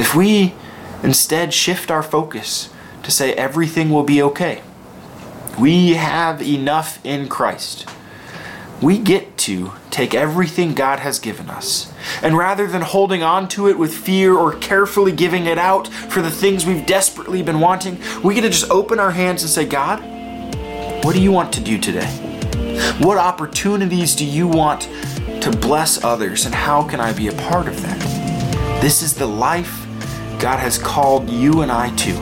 If we instead shift our focus to say everything will be okay, we have enough in Christ. We get to take everything God has given us, and rather than holding on to it with fear or carefully giving it out for the things we've desperately been wanting, we get to just open our hands and say, God, what do you want to do today? What opportunities do you want to bless others, and how can I be a part of that? This is the life God has called you and I to.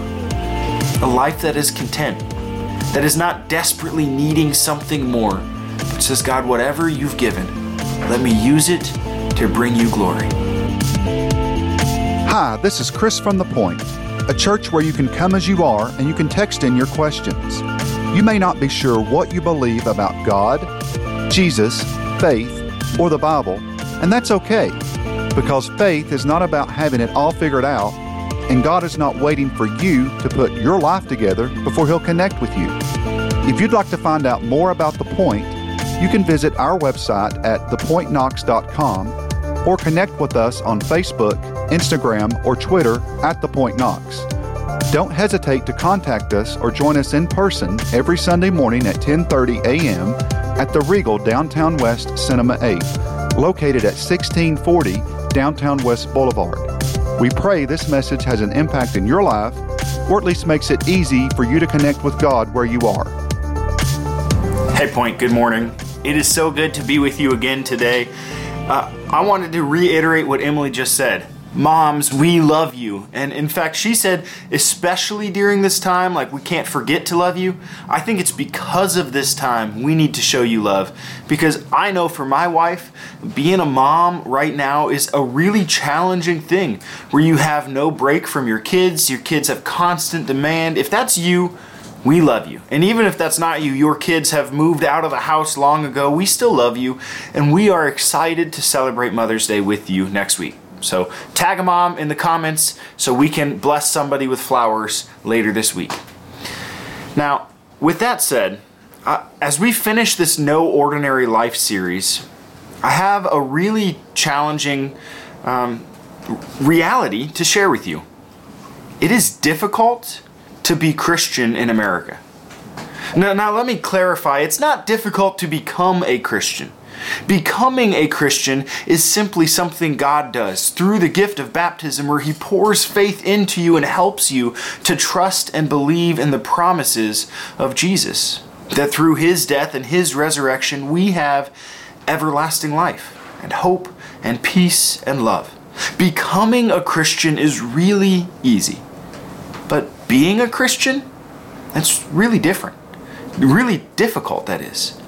A life that is content, that is not desperately needing something more, but says, God, whatever you've given, let me use it to bring you glory. Hi, this is Chris from The Point, a church where you can come as you are and you can text in your questions. You may not be sure what you believe about God, Jesus, faith, or the Bible, and that's okay, because faith is not about having it all figured out, and God is not waiting for you to put your life together before He'll connect with you. If you'd like to find out more about The Point, you can visit our website at thepointknox.com or connect with us on Facebook, Instagram, or Twitter at The Point Knox. Don't hesitate to contact us or join us in person every Sunday morning at 10:30 a.m. at the Regal Downtown West Cinema 8, located at 1640 Downtown West Boulevard. We pray this message has an impact in your life, or at least makes it easy for you to connect with God where you are. Hey, Point, good morning. It is so good to be with you again today. Uh, I wanted to reiterate what Emily just said. Moms, we love you. And in fact, she said, especially during this time, like we can't forget to love you. I think it's because of this time we need to show you love. Because I know for my wife, being a mom right now is a really challenging thing where you have no break from your kids, your kids have constant demand. If that's you, we love you. And even if that's not you, your kids have moved out of the house long ago, we still love you. And we are excited to celebrate Mother's Day with you next week. So tag a mom in the comments so we can bless somebody with flowers later this week. Now, with that said, uh, as we finish this No Ordinary Life series, I have a really challenging um, reality to share with you. It is difficult to be Christian in America. Now, now, let me clarify it's not difficult to become a Christian. Becoming a Christian is simply something God does through the gift of baptism, where He pours faith into you and helps you to trust and believe in the promises of Jesus. That through His death and His resurrection, we have everlasting life and hope and peace and love. Becoming a Christian is really easy. But being a Christian, that's really different. Really difficult, that is.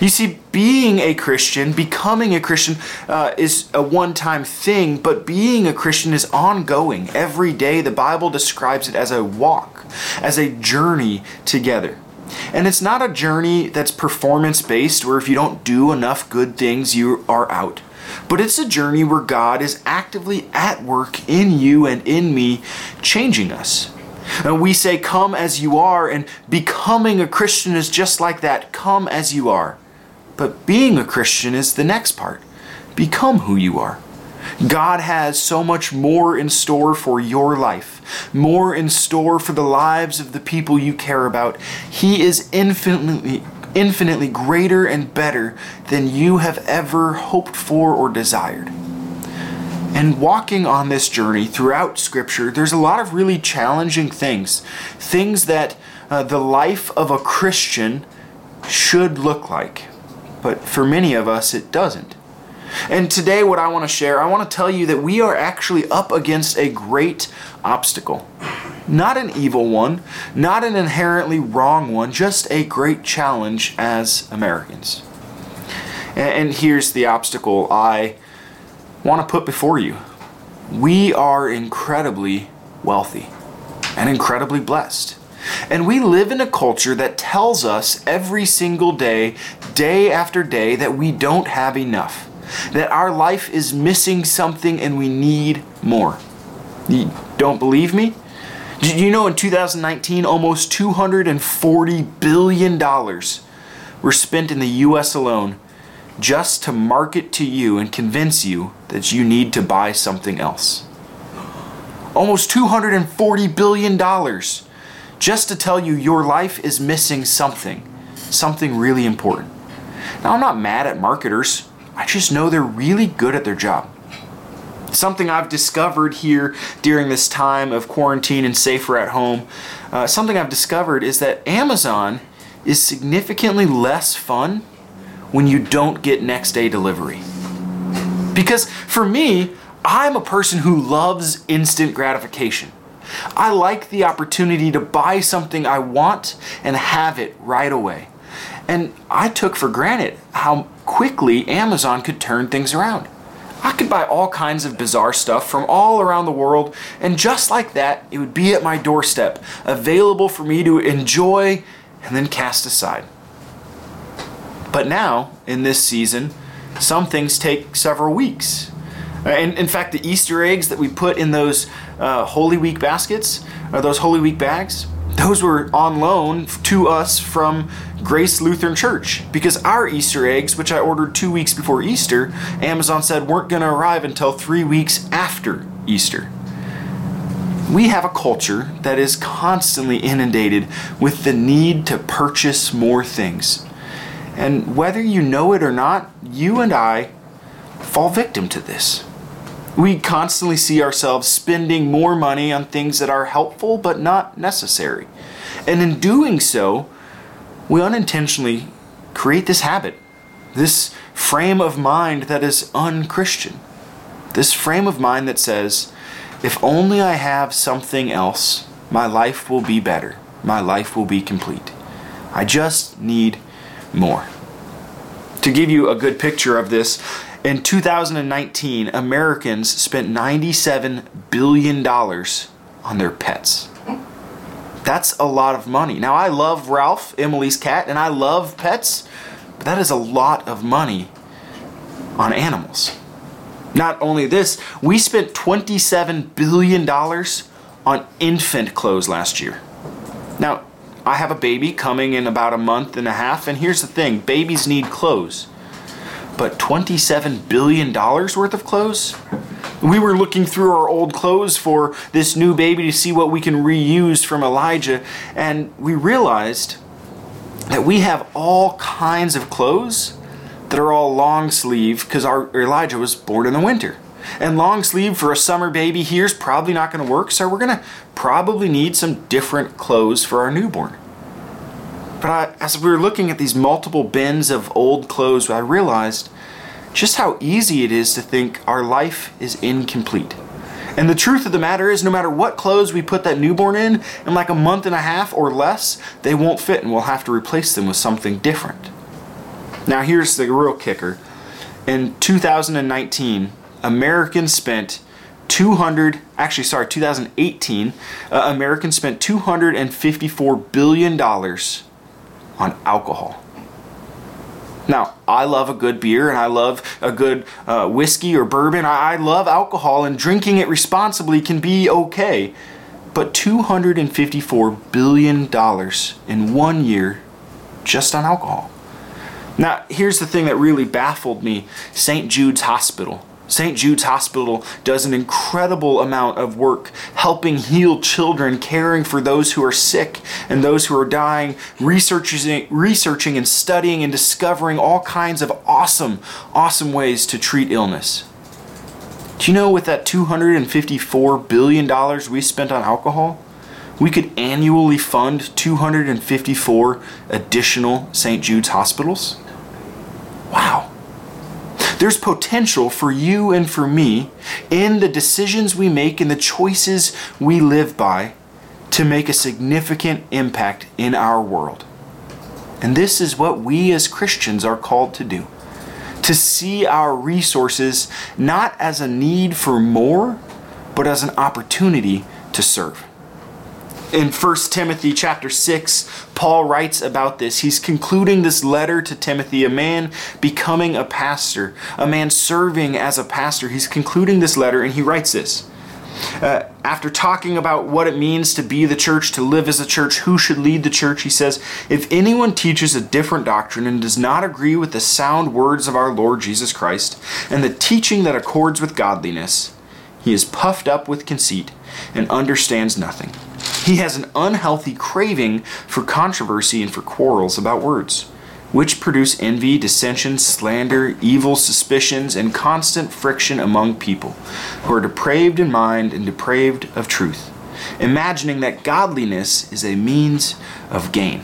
You see, being a Christian, becoming a Christian, uh, is a one time thing, but being a Christian is ongoing. Every day, the Bible describes it as a walk, as a journey together. And it's not a journey that's performance based, where if you don't do enough good things, you are out. But it's a journey where God is actively at work in you and in me, changing us. And we say, Come as you are, and becoming a Christian is just like that come as you are. But being a Christian is the next part. Become who you are. God has so much more in store for your life, more in store for the lives of the people you care about. He is infinitely infinitely greater and better than you have ever hoped for or desired. And walking on this journey throughout Scripture, there's a lot of really challenging things. Things that uh, the life of a Christian should look like but for many of us, it doesn't. And today, what I want to share, I want to tell you that we are actually up against a great obstacle. Not an evil one, not an inherently wrong one, just a great challenge as Americans. And here's the obstacle I want to put before you. We are incredibly wealthy and incredibly blessed. And we live in a culture that tells us every single day, day after day, that we don't have enough, that our life is missing something and we need more. You don't believe me? Did you know in 2019 almost $240 billion were spent in the US alone just to market to you and convince you that you need to buy something else? almost $240 billion, just to tell you your life is missing something, something really important. Now, I'm not mad at marketers, I just know they're really good at their job. Something I've discovered here during this time of quarantine and safer at home, uh, something I've discovered is that Amazon is significantly less fun when you don't get next day delivery. Because for me, I'm a person who loves instant gratification. I like the opportunity to buy something I want and have it right away. And I took for granted how quickly Amazon could turn things around. I could buy all kinds of bizarre stuff from all around the world, and just like that, it would be at my doorstep, available for me to enjoy and then cast aside. But now, in this season, some things take several weeks. And in fact, the Easter eggs that we put in those uh, Holy Week baskets, or those Holy Week bags, those were on loan to us from Grace Lutheran Church because our Easter eggs, which I ordered two weeks before Easter, Amazon said weren't going to arrive until three weeks after Easter. We have a culture that is constantly inundated with the need to purchase more things. And whether you know it or not, you and I fall victim to this. We constantly see ourselves spending more money on things that are helpful but not necessary. And in doing so, we unintentionally create this habit, this frame of mind that is unchristian. This frame of mind that says, if only I have something else, my life will be better. My life will be complete. I just need more. To give you a good picture of this, in 2019, Americans spent $97 billion on their pets. That's a lot of money. Now, I love Ralph, Emily's cat, and I love pets, but that is a lot of money on animals. Not only this, we spent $27 billion on infant clothes last year. Now, I have a baby coming in about a month and a half, and here's the thing babies need clothes. But $27 billion worth of clothes? We were looking through our old clothes for this new baby to see what we can reuse from Elijah, and we realized that we have all kinds of clothes that are all long sleeve because our Elijah was born in the winter. And long sleeve for a summer baby here is probably not going to work, so we're going to probably need some different clothes for our newborn. But I, as we were looking at these multiple bins of old clothes, I realized just how easy it is to think our life is incomplete. And the truth of the matter is, no matter what clothes we put that newborn in, in like a month and a half or less, they won't fit and we'll have to replace them with something different. Now, here's the real kicker. In 2019, Americans spent 200 actually sorry 2018 uh, americans spent 254 billion dollars on alcohol. Now, I love a good beer and I love a good uh, whiskey or bourbon. I, I love alcohol and drinking it responsibly can be okay. But $254 billion in one year just on alcohol. Now, here's the thing that really baffled me St. Jude's Hospital St. Jude's Hospital does an incredible amount of work helping heal children, caring for those who are sick and those who are dying, researching, researching and studying and discovering all kinds of awesome, awesome ways to treat illness. Do you know with that $254 billion we spent on alcohol, we could annually fund 254 additional St. Jude's hospitals? There's potential for you and for me in the decisions we make and the choices we live by to make a significant impact in our world. And this is what we as Christians are called to do to see our resources not as a need for more, but as an opportunity to serve in 1 Timothy chapter 6, Paul writes about this. He's concluding this letter to Timothy, a man becoming a pastor, a man serving as a pastor. He's concluding this letter and he writes this. Uh, after talking about what it means to be the church, to live as a church, who should lead the church, he says, If anyone teaches a different doctrine and does not agree with the sound words of our Lord Jesus Christ and the teaching that accords with godliness, he is puffed up with conceit and understands nothing. He has an unhealthy craving for controversy and for quarrels about words, which produce envy, dissension, slander, evil suspicions, and constant friction among people who are depraved in mind and depraved of truth, imagining that godliness is a means of gain.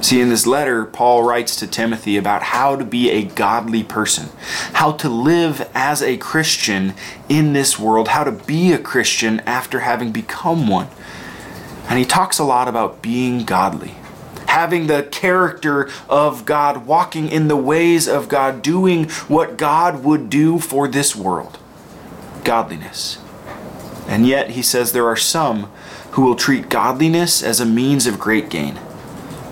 See, in this letter, Paul writes to Timothy about how to be a godly person, how to live as a Christian in this world, how to be a Christian after having become one. And he talks a lot about being godly, having the character of God, walking in the ways of God, doing what God would do for this world. Godliness. And yet, he says there are some who will treat godliness as a means of great gain.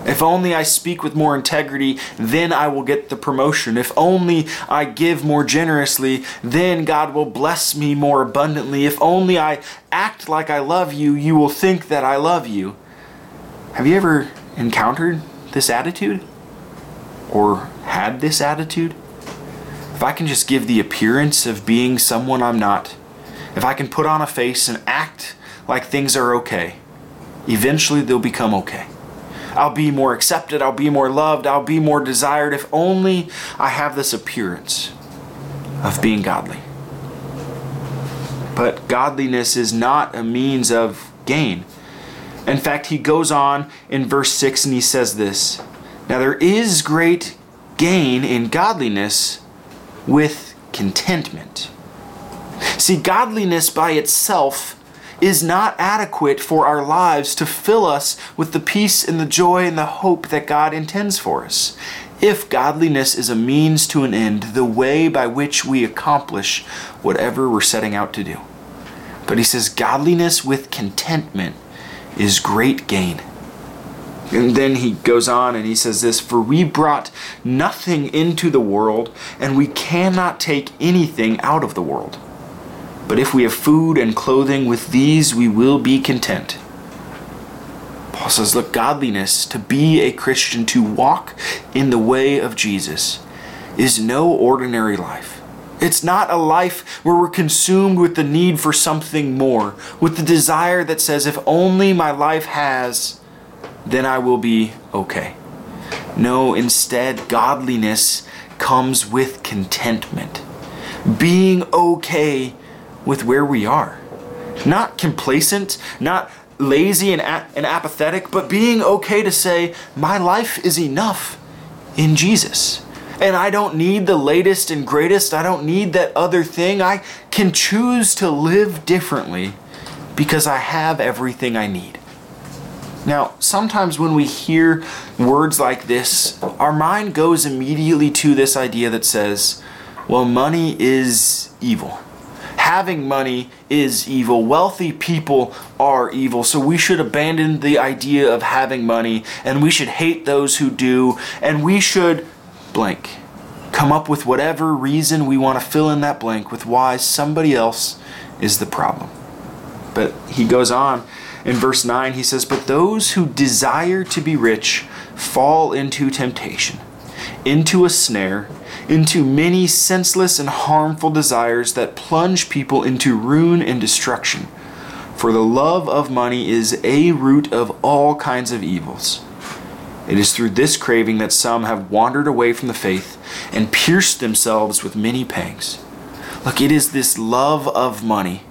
If only I speak with more integrity, then I will get the promotion. If only I give more generously, then God will bless me more abundantly. If only I act like I love you, you will think that I love you. Have you ever encountered this attitude? Or had this attitude? If I can just give the appearance of being someone I'm not, if I can put on a face and act like things are okay, eventually they'll become okay. I'll be more accepted, I'll be more loved, I'll be more desired if only I have this appearance of being godly. But godliness is not a means of gain. In fact, he goes on in verse 6 and he says this Now there is great gain in godliness with contentment. See, godliness by itself is not adequate for our lives to fill us with the peace and the joy and the hope that God intends for us. If godliness is a means to an end, the way by which we accomplish whatever we're setting out to do. But he says, godliness with contentment is great gain. And then he goes on and he says this For we brought nothing into the world, and we cannot take anything out of the world. But if we have food and clothing, with these we will be content. Paul says, Look, godliness, to be a Christian, to walk in the way of Jesus, is no ordinary life. It's not a life where we're consumed with the need for something more, with the desire that says, if only my life has, then I will be okay. No, instead, godliness comes with contentment. Being okay with where we are. Not complacent, not lazy and, and apathetic, but being okay to say, my life is enough in Jesus. And I don't need the latest and greatest. I don't need that other thing. I can choose to live differently because I have everything I need. Now, sometimes when we hear words like this, our mind goes immediately to this idea that says, well, money is evil having money is evil. Wealthy people are evil. So we should abandon the idea of having money and we should hate those who do and we should blank. Come up with whatever reason we want to fill in that blank with why somebody else is the problem. But he goes on in verse 9, he says, But those who desire to be rich fall into temptation, into a snare into many senseless and harmful desires that plunge people into ruin and destruction. For the love of money is a root of all kinds of evils. It is through this craving that some have wandered away from the faith and pierced themselves with many pangs. Look, it is this love of money,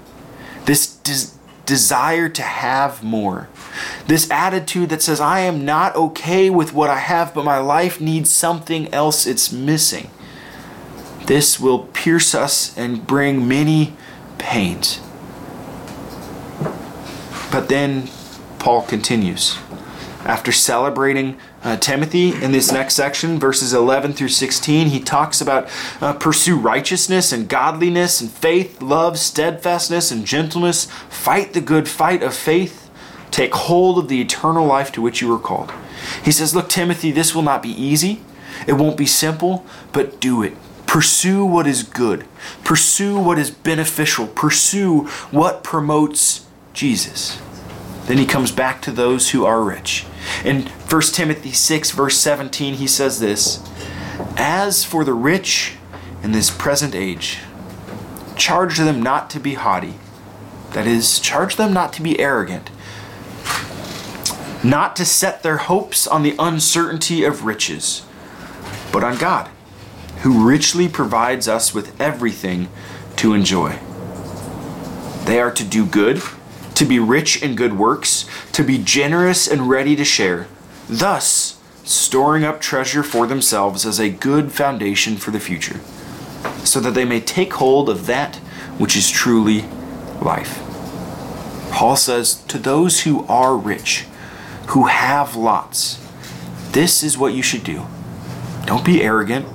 this des- desire to have more, this attitude that says, I am not okay with what I have, but my life needs something else it's missing. This will pierce us and bring many pains. But then Paul continues. After celebrating uh, Timothy in this next section, verses 11 through 16, he talks about uh, pursue righteousness and godliness and faith, love, steadfastness, and gentleness. Fight the good fight of faith. Take hold of the eternal life to which you were called. He says, Look, Timothy, this will not be easy. It won't be simple, but do it. Pursue what is good. Pursue what is beneficial. Pursue what promotes Jesus. Then he comes back to those who are rich. In 1 Timothy 6, verse 17, he says this As for the rich in this present age, charge them not to be haughty, That is, charge them not to be arrogant, not to set their hopes on the uncertainty of riches, but on God, who richly provides us with everything to enjoy. They are to do good, to be rich in good works, to be generous and ready to share, thus storing up treasure for themselves as a good foundation for the future, so that they may take hold of that which is truly life. Paul says, To those who are rich, who have lots, this is what you should do. Don't be arrogant.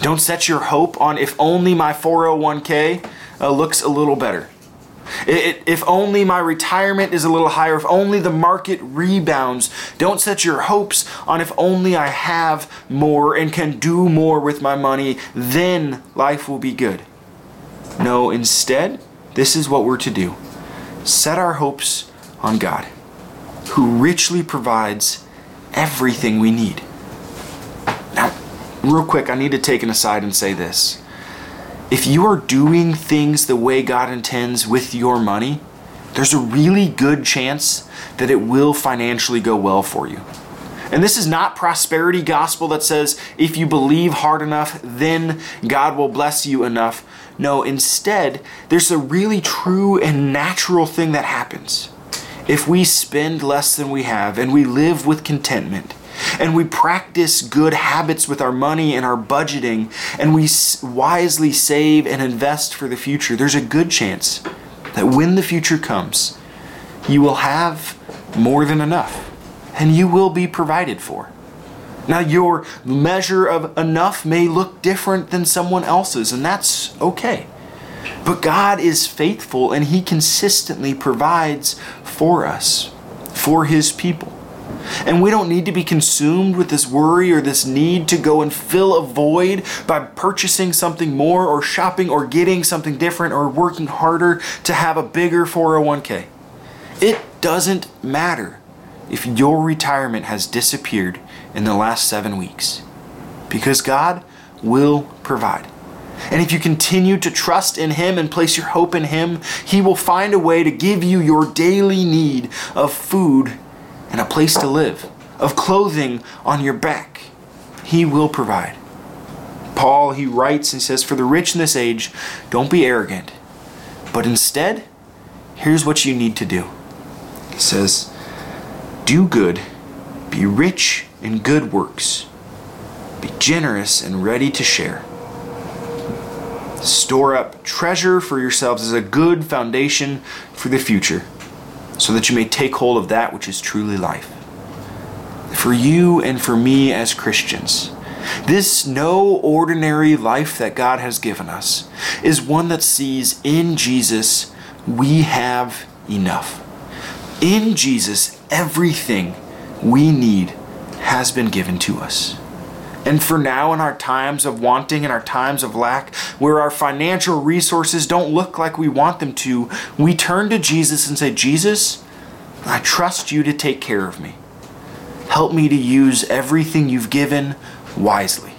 Don't set your hope on if only my 401k uh, looks a little better. It, if only my retirement is a little higher, if only the market rebounds. Don't set your hopes on if only I have more and can do more with my money, then life will be good. No, instead, this is what we're to do set our hopes on God, who richly provides everything we need. Real quick, I need to take an aside and say this. If you are doing things the way God intends with your money, there's a really good chance that it will financially go well for you. And this is not prosperity gospel that says if you believe hard enough, then God will bless you enough. No, instead, there's a really true and natural thing that happens. If we spend less than we have and we live with contentment, and we practice good habits with our money and our budgeting, and we wisely save and invest for the future, there's a good chance that when the future comes, you will have more than enough and you will be provided for. Now, your measure of enough may look different than someone else's, and that's okay. But God is faithful and He consistently provides for us, for His people. And we don't need to be consumed with this worry or this need to go and fill a void by purchasing something more or shopping or getting something different or working harder to have a bigger 401k. It doesn't matter if your retirement has disappeared in the last seven weeks. Because God will provide. And if you continue to trust in Him and place your hope in Him, He will find a way to give you your daily need of food and a place to live, of clothing on your back. He will provide. Paul, he writes and says, For the rich in this age, don't be arrogant, but instead, here's what you need to do. He says, Do good, be rich in good works, be generous and ready to share. Store up treasure for yourselves as a good foundation for the future, so that you may take hold of that which is truly life. For you and for me as Christians, this no ordinary life that God has given us is one that sees in Jesus we have enough. In Jesus, everything we need has been given to us. And for now, in our times of wanting and our times of lack, where our financial resources don't look like we want them to, we turn to Jesus and say, Jesus, I trust you to take care of me. Help me to use everything you've given wisely.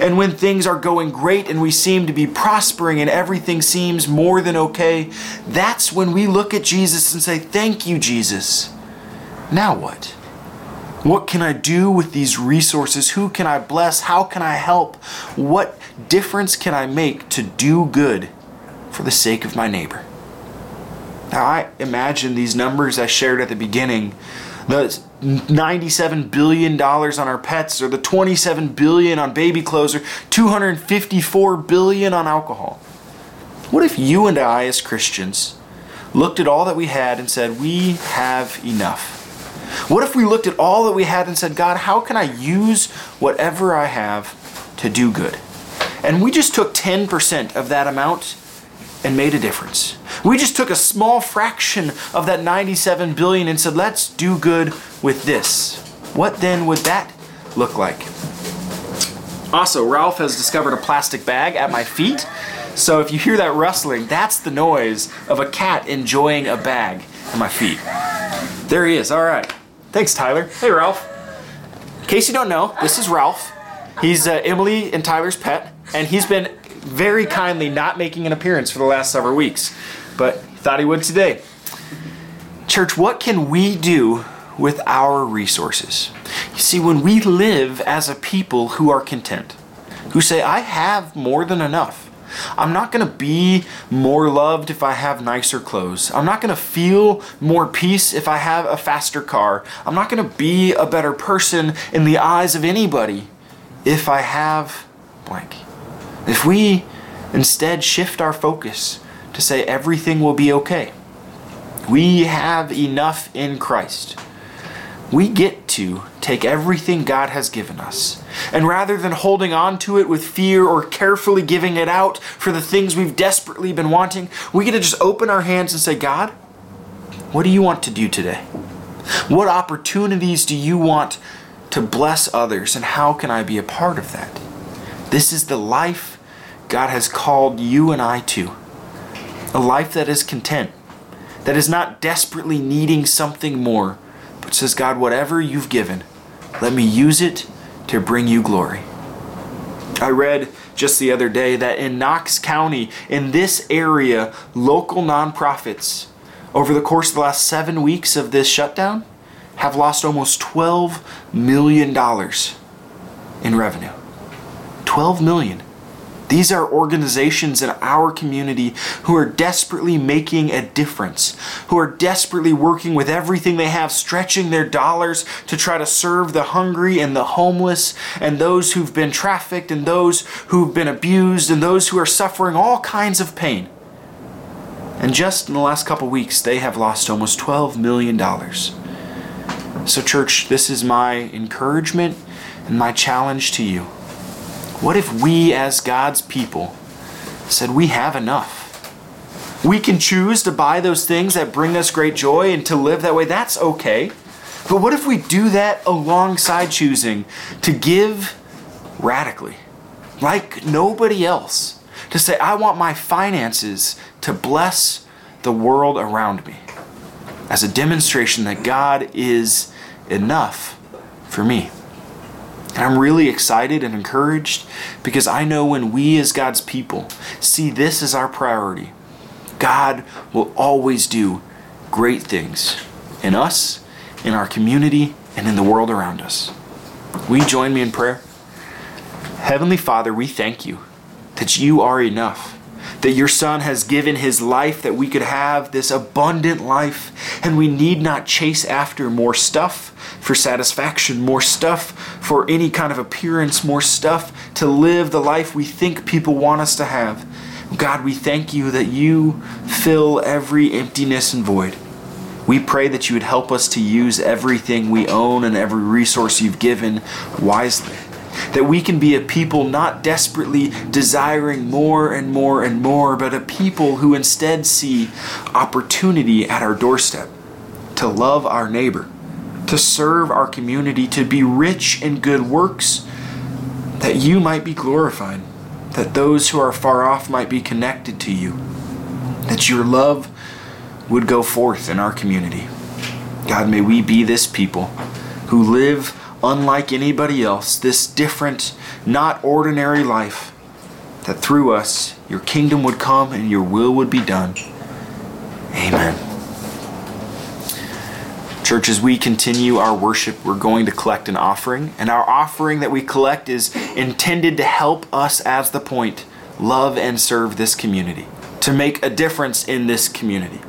And when things are going great and we seem to be prospering and everything seems more than okay, that's when we look at Jesus and say, Thank you, Jesus. Now what? What can I do with these resources? Who can I bless? How can I help? What difference can I make to do good for the sake of my neighbor? Now, I imagine these numbers I shared at the beginning the $97 billion on our pets, or the 27 billion on baby clothes, or 254 billion on alcohol. What if you and I, as Christians, looked at all that we had and said, We have enough? What if we looked at all that we had and said, God, how can I use whatever I have to do good? And we just took 10% of that amount and made a difference. We just took a small fraction of that 97 billion and said, let's do good with this. What then would that look like? Also, Ralph has discovered a plastic bag at my feet. So if you hear that rustling, that's the noise of a cat enjoying a bag at my feet. There he is. All right. Thanks, Tyler. Hey, Ralph. In case you don't know, this is Ralph. He's uh, Emily and Tyler's pet, and he's been very kindly not making an appearance for the last several weeks. but thought he would today. Church, what can we do with our resources? You see, when we live as a people who are content, who say, I have more than enough. I'm not going to be more loved if I have nicer clothes. I'm not going to feel more peace if I have a faster car. I'm not going to be a better person in the eyes of anybody if I have blank. If we instead shift our focus to say everything will be okay, we have enough in Christ. We get to take everything God has given us, and rather than holding on to it with fear or carefully giving it out for the things we've desperately been wanting, we get to just open our hands and say, God, what do you want to do today? What opportunities do you want to bless others, and how can I be a part of that? This is the life God has called you and I to a life that is content, that is not desperately needing something more, but says, God, whatever you've given, let me use it to bring you glory. I read just the other day that in Knox County, in this area, local nonprofits, over the course of the last seven weeks of this shutdown, have lost almost $12 million in revenue. 12 million. These are organizations in our community who are desperately making a difference, who are desperately working with everything they have, stretching their dollars to try to serve the hungry and the homeless, and those who've been trafficked, and those who've been abused, and those who are suffering all kinds of pain. And just in the last couple weeks, they have lost almost $12 million. So, church, this is my encouragement and my challenge to you. What if we, as God's people, said we have enough? We can choose to buy those things that bring us great joy and to live that way. That's okay. But what if we do that alongside choosing to give radically, like nobody else? To say, I want my finances to bless the world around me as a demonstration that God is enough for me. And I'm really excited and encouraged because I know when we, as God's people, see this as our priority, God will always do great things in us, in our community, and in the world around us. You join me in prayer? Heavenly Father, we thank you that you are enough that your Son has given his life that we could have this abundant life, and we need not chase after more stuff for satisfaction, more stuff for any kind of appearance, more stuff to live the life we think people want us to have. God, we thank you that you fill every emptiness and void. We pray that you would help us to use everything we own and every resource you've given wisely that we can be a people not desperately desiring more and more and more, but a people who instead see opportunity at our doorstep to love our neighbor, to serve our community, to be rich in good works, that you might be glorified, that those who are far off might be connected to you, that your love would go forth in our community. God, may we be this people who live unlike anybody else, this different, not ordinary life, that through us your kingdom would come and your will would be done. Amen. Church, as we continue our worship, we're going to collect an offering, and our offering that we collect is intended to help us, as the point, love and serve this community, to make a difference in this community.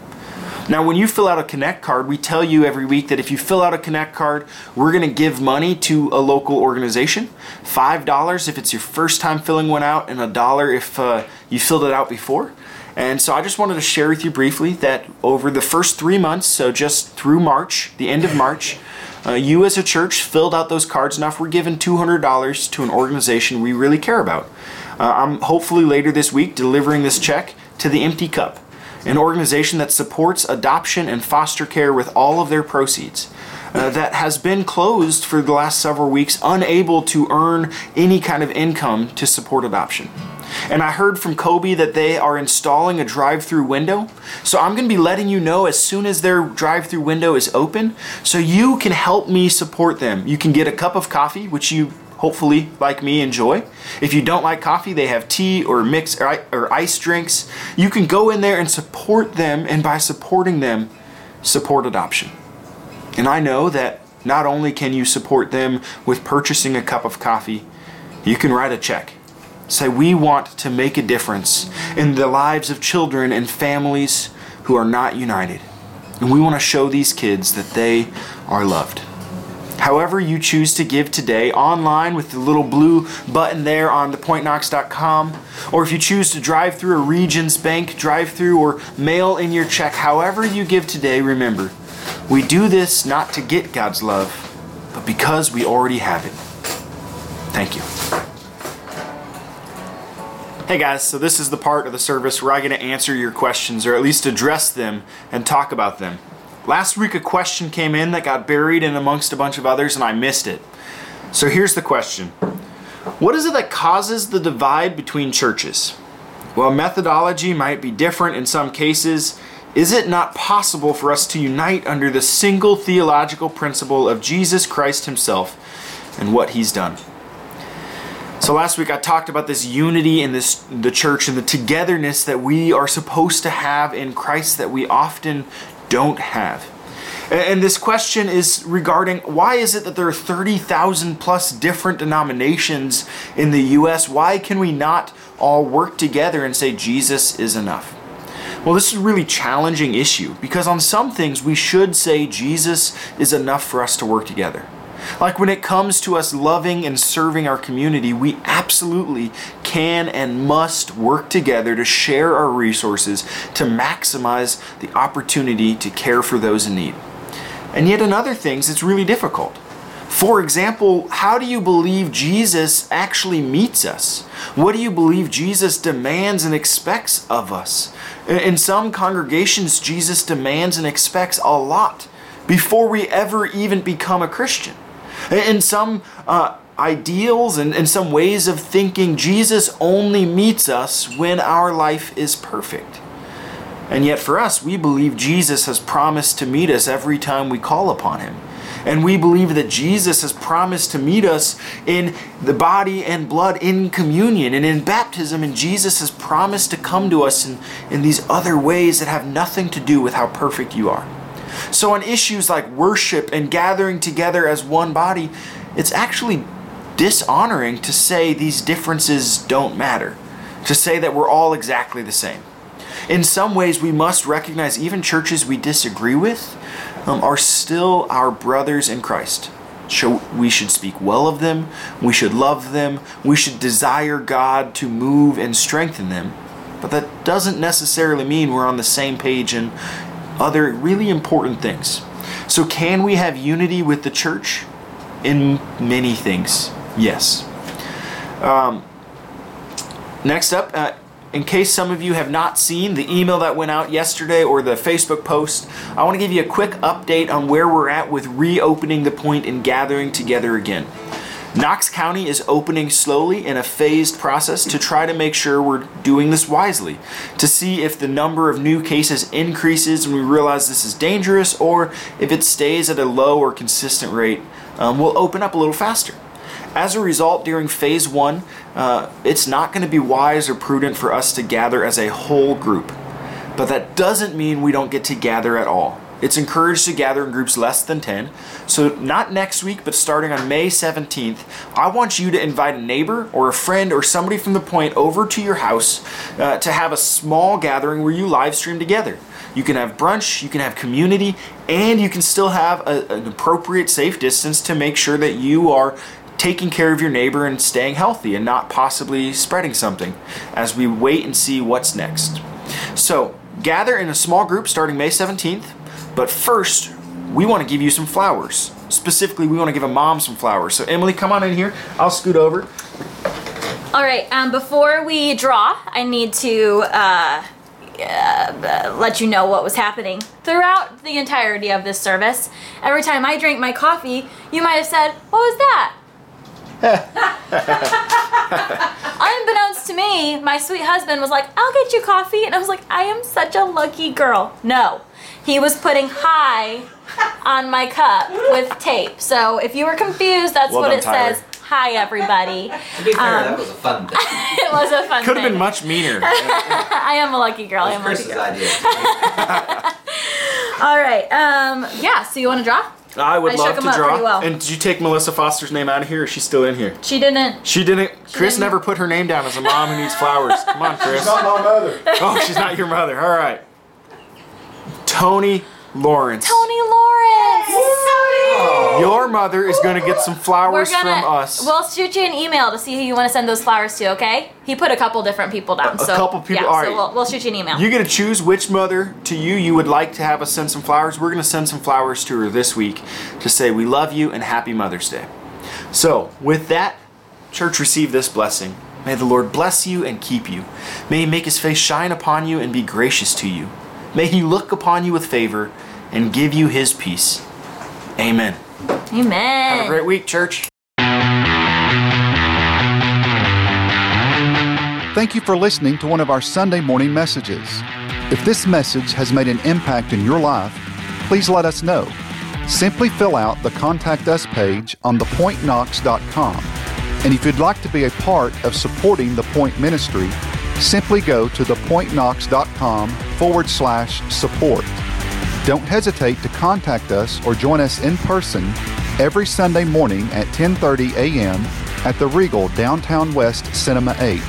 Now, when you fill out a Connect card, we tell you every week that if you fill out a Connect card, we're going to give money to a local organization. $5 if it's your first time filling one out, and a dollar if uh, you filled it out before. And so I just wanted to share with you briefly that over the first three months, so just through March, the end of March, uh, you as a church filled out those cards enough. We're giving $200 to an organization we really care about. Uh, I'm hopefully later this week delivering this check to the Empty Cup an organization that supports adoption and foster care with all of their proceeds. Uh, that has been closed for the last several weeks, unable to earn any kind of income to support adoption. And I heard from Kobe that they are installing a drive through window. So I'm going to be letting you know as soon as their drive through window is open so you can help me support them. You can get a cup of coffee, which you hopefully, like me, enjoy. If you don't like coffee, they have tea or mix or, ice drinks. You can go in there and support them, and by supporting them, support adoption. And I know that not only can you support them with purchasing a cup of coffee, you can write a check. Say, we want to make a difference in the lives of children and families who are not united. And we want to show these kids that they are loved. However, you choose to give today online with the little blue button there on thepointknox.com, or if you choose to drive through a Regions Bank drive through or mail in your check, however you give today, remember, we do this not to get God's love, but because we already have it. Thank you. Hey guys, so this is the part of the service where I get to answer your questions or at least address them and talk about them. Last week a question came in that got buried in amongst a bunch of others and I missed it. So here's the question. What is it that causes the divide between churches? While methodology might be different in some cases, is it not possible for us to unite under the single theological principle of Jesus Christ Himself and what He's done? So last week I talked about this unity in this the church and the togetherness that we are supposed to have in Christ that we often don't have. And this question is regarding why is it that there are 30,000 plus different denominations in the US? Why can we not all work together and say Jesus is enough? Well, this is a really challenging issue because on some things we should say Jesus is enough for us to work together. Like when it comes to us loving and serving our community, we absolutely can and must work together to share our resources to maximize the opportunity to care for those in need. And yet, in other things, it's really difficult. For example, how do you believe Jesus actually meets us? What do you believe Jesus demands and expects of us? In some congregations, Jesus demands and expects a lot before we ever even become a Christian. In some uh, ideals and in some ways of thinking, Jesus only meets us when our life is perfect. And yet, for us, we believe Jesus has promised to meet us every time we call upon Him. And we believe that Jesus has promised to meet us in the body and blood in communion and in baptism. And Jesus has promised to come to us in, in these other ways that have nothing to do with how perfect you are. So, on issues like worship and gathering together as one body, it's actually dishonoring to say these differences don't matter, to say that we're all exactly the same. In some ways, we must recognize even churches we disagree with um, are still our brothers in Christ. So we should speak well of them, we should love them, we should desire God to move and strengthen them. But that doesn't necessarily mean we're on the same page in, other really important things. So, can we have unity with the church? In many things, yes. Um, next up, uh, in case some of you have not seen the email that went out yesterday or the Facebook post, I want to give you a quick update on where we're at with reopening the point and gathering together again. Knox County is opening slowly in a phased process to try to make sure we're doing this wisely, to see if the number of new cases increases and we realize this is dangerous, or if it stays at a low or consistent rate, um, we'll open up a little faster. As a result, during phase one, uh, it's not going to be wise or prudent for us to gather as a whole group. But that doesn't mean we don't get to gather at all. It's encouraged to gather in groups less than 10. So, not next week, but starting on May 17th, I want you to invite a neighbor or a friend or somebody from the point over to your house uh, to have a small gathering where you live stream together. You can have brunch, you can have community, and you can still have a, an appropriate safe distance to make sure that you are taking care of your neighbor and staying healthy and not possibly spreading something as we wait and see what's next. So, gather in a small group starting May 17th. But first, we want to give you some flowers. Specifically, we want to give a mom some flowers. So, Emily, come on in here. I'll scoot over. All right, um, before we draw, I need to uh, uh, let you know what was happening throughout the entirety of this service. Every time I drank my coffee, you might have said, What was that? Unbeknownst to me, my sweet husband was like, I'll get you coffee. And I was like, I am such a lucky girl. No, he was putting hi on my cup with tape. So if you were confused, that's Well what done, it Tyler. says. Hi, everybody. To be fair, that was a fun thing. It was a fun thing. Could have been much meaner. I am a lucky girl. I It am a lucky Chris's girl. idea. All right. Um. Yeah. So you want to draw? I would I love shook to 'em up draw. well. And did you take Melissa Foster's name out of here, or is she still in here? She didn't. She didn't. Chris didn't- never put her name down as a mom who needs flowers. Come on, Chris. She's not my mother. Oh, she's not your mother. All right. Tony Lawrence. Tony Lawrence. Oh. Your mother is going to get some We're flowers gonna. from us. We'll shoot you an email to see who you want to send those flowers to. Okay? He put a couple different people down. A- a so couple people- Yeah. all so we'll, we'll shoot you an email. you get to choose which mother to you you would like to have us send some flowers. We're going to send some flowers to her this week to say we love you and happy Mother's Day. So, with that, church, receive this blessing. May the Lord bless you and keep you. May he make his face shine upon you and be gracious to you. May he look upon you with favor and give you his peace. Amen. Amen. Have a great week, church. Thank you for listening to one of our Sunday morning messages. If this message has made an impact in your life, please let us know. Simply fill out the Contact Us page on thepointknox.com. And if you'd like to be a part of supporting the Point Ministry, simply go to thepointknox.com forward slash support. Don't hesitate to contact us or join us in person every Sunday morning at 10:30 a.m. at the Regal Downtown West Cinema 8,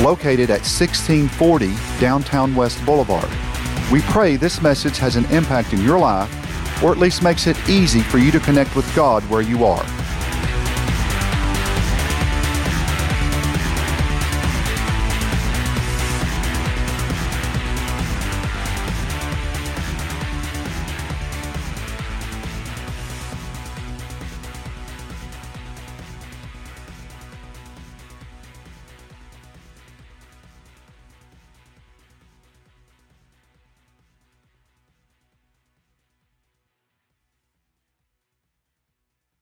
located at 1640 Downtown West Boulevard. We pray this message has an impact in your life or at least makes it easy for you to connect with God where you are.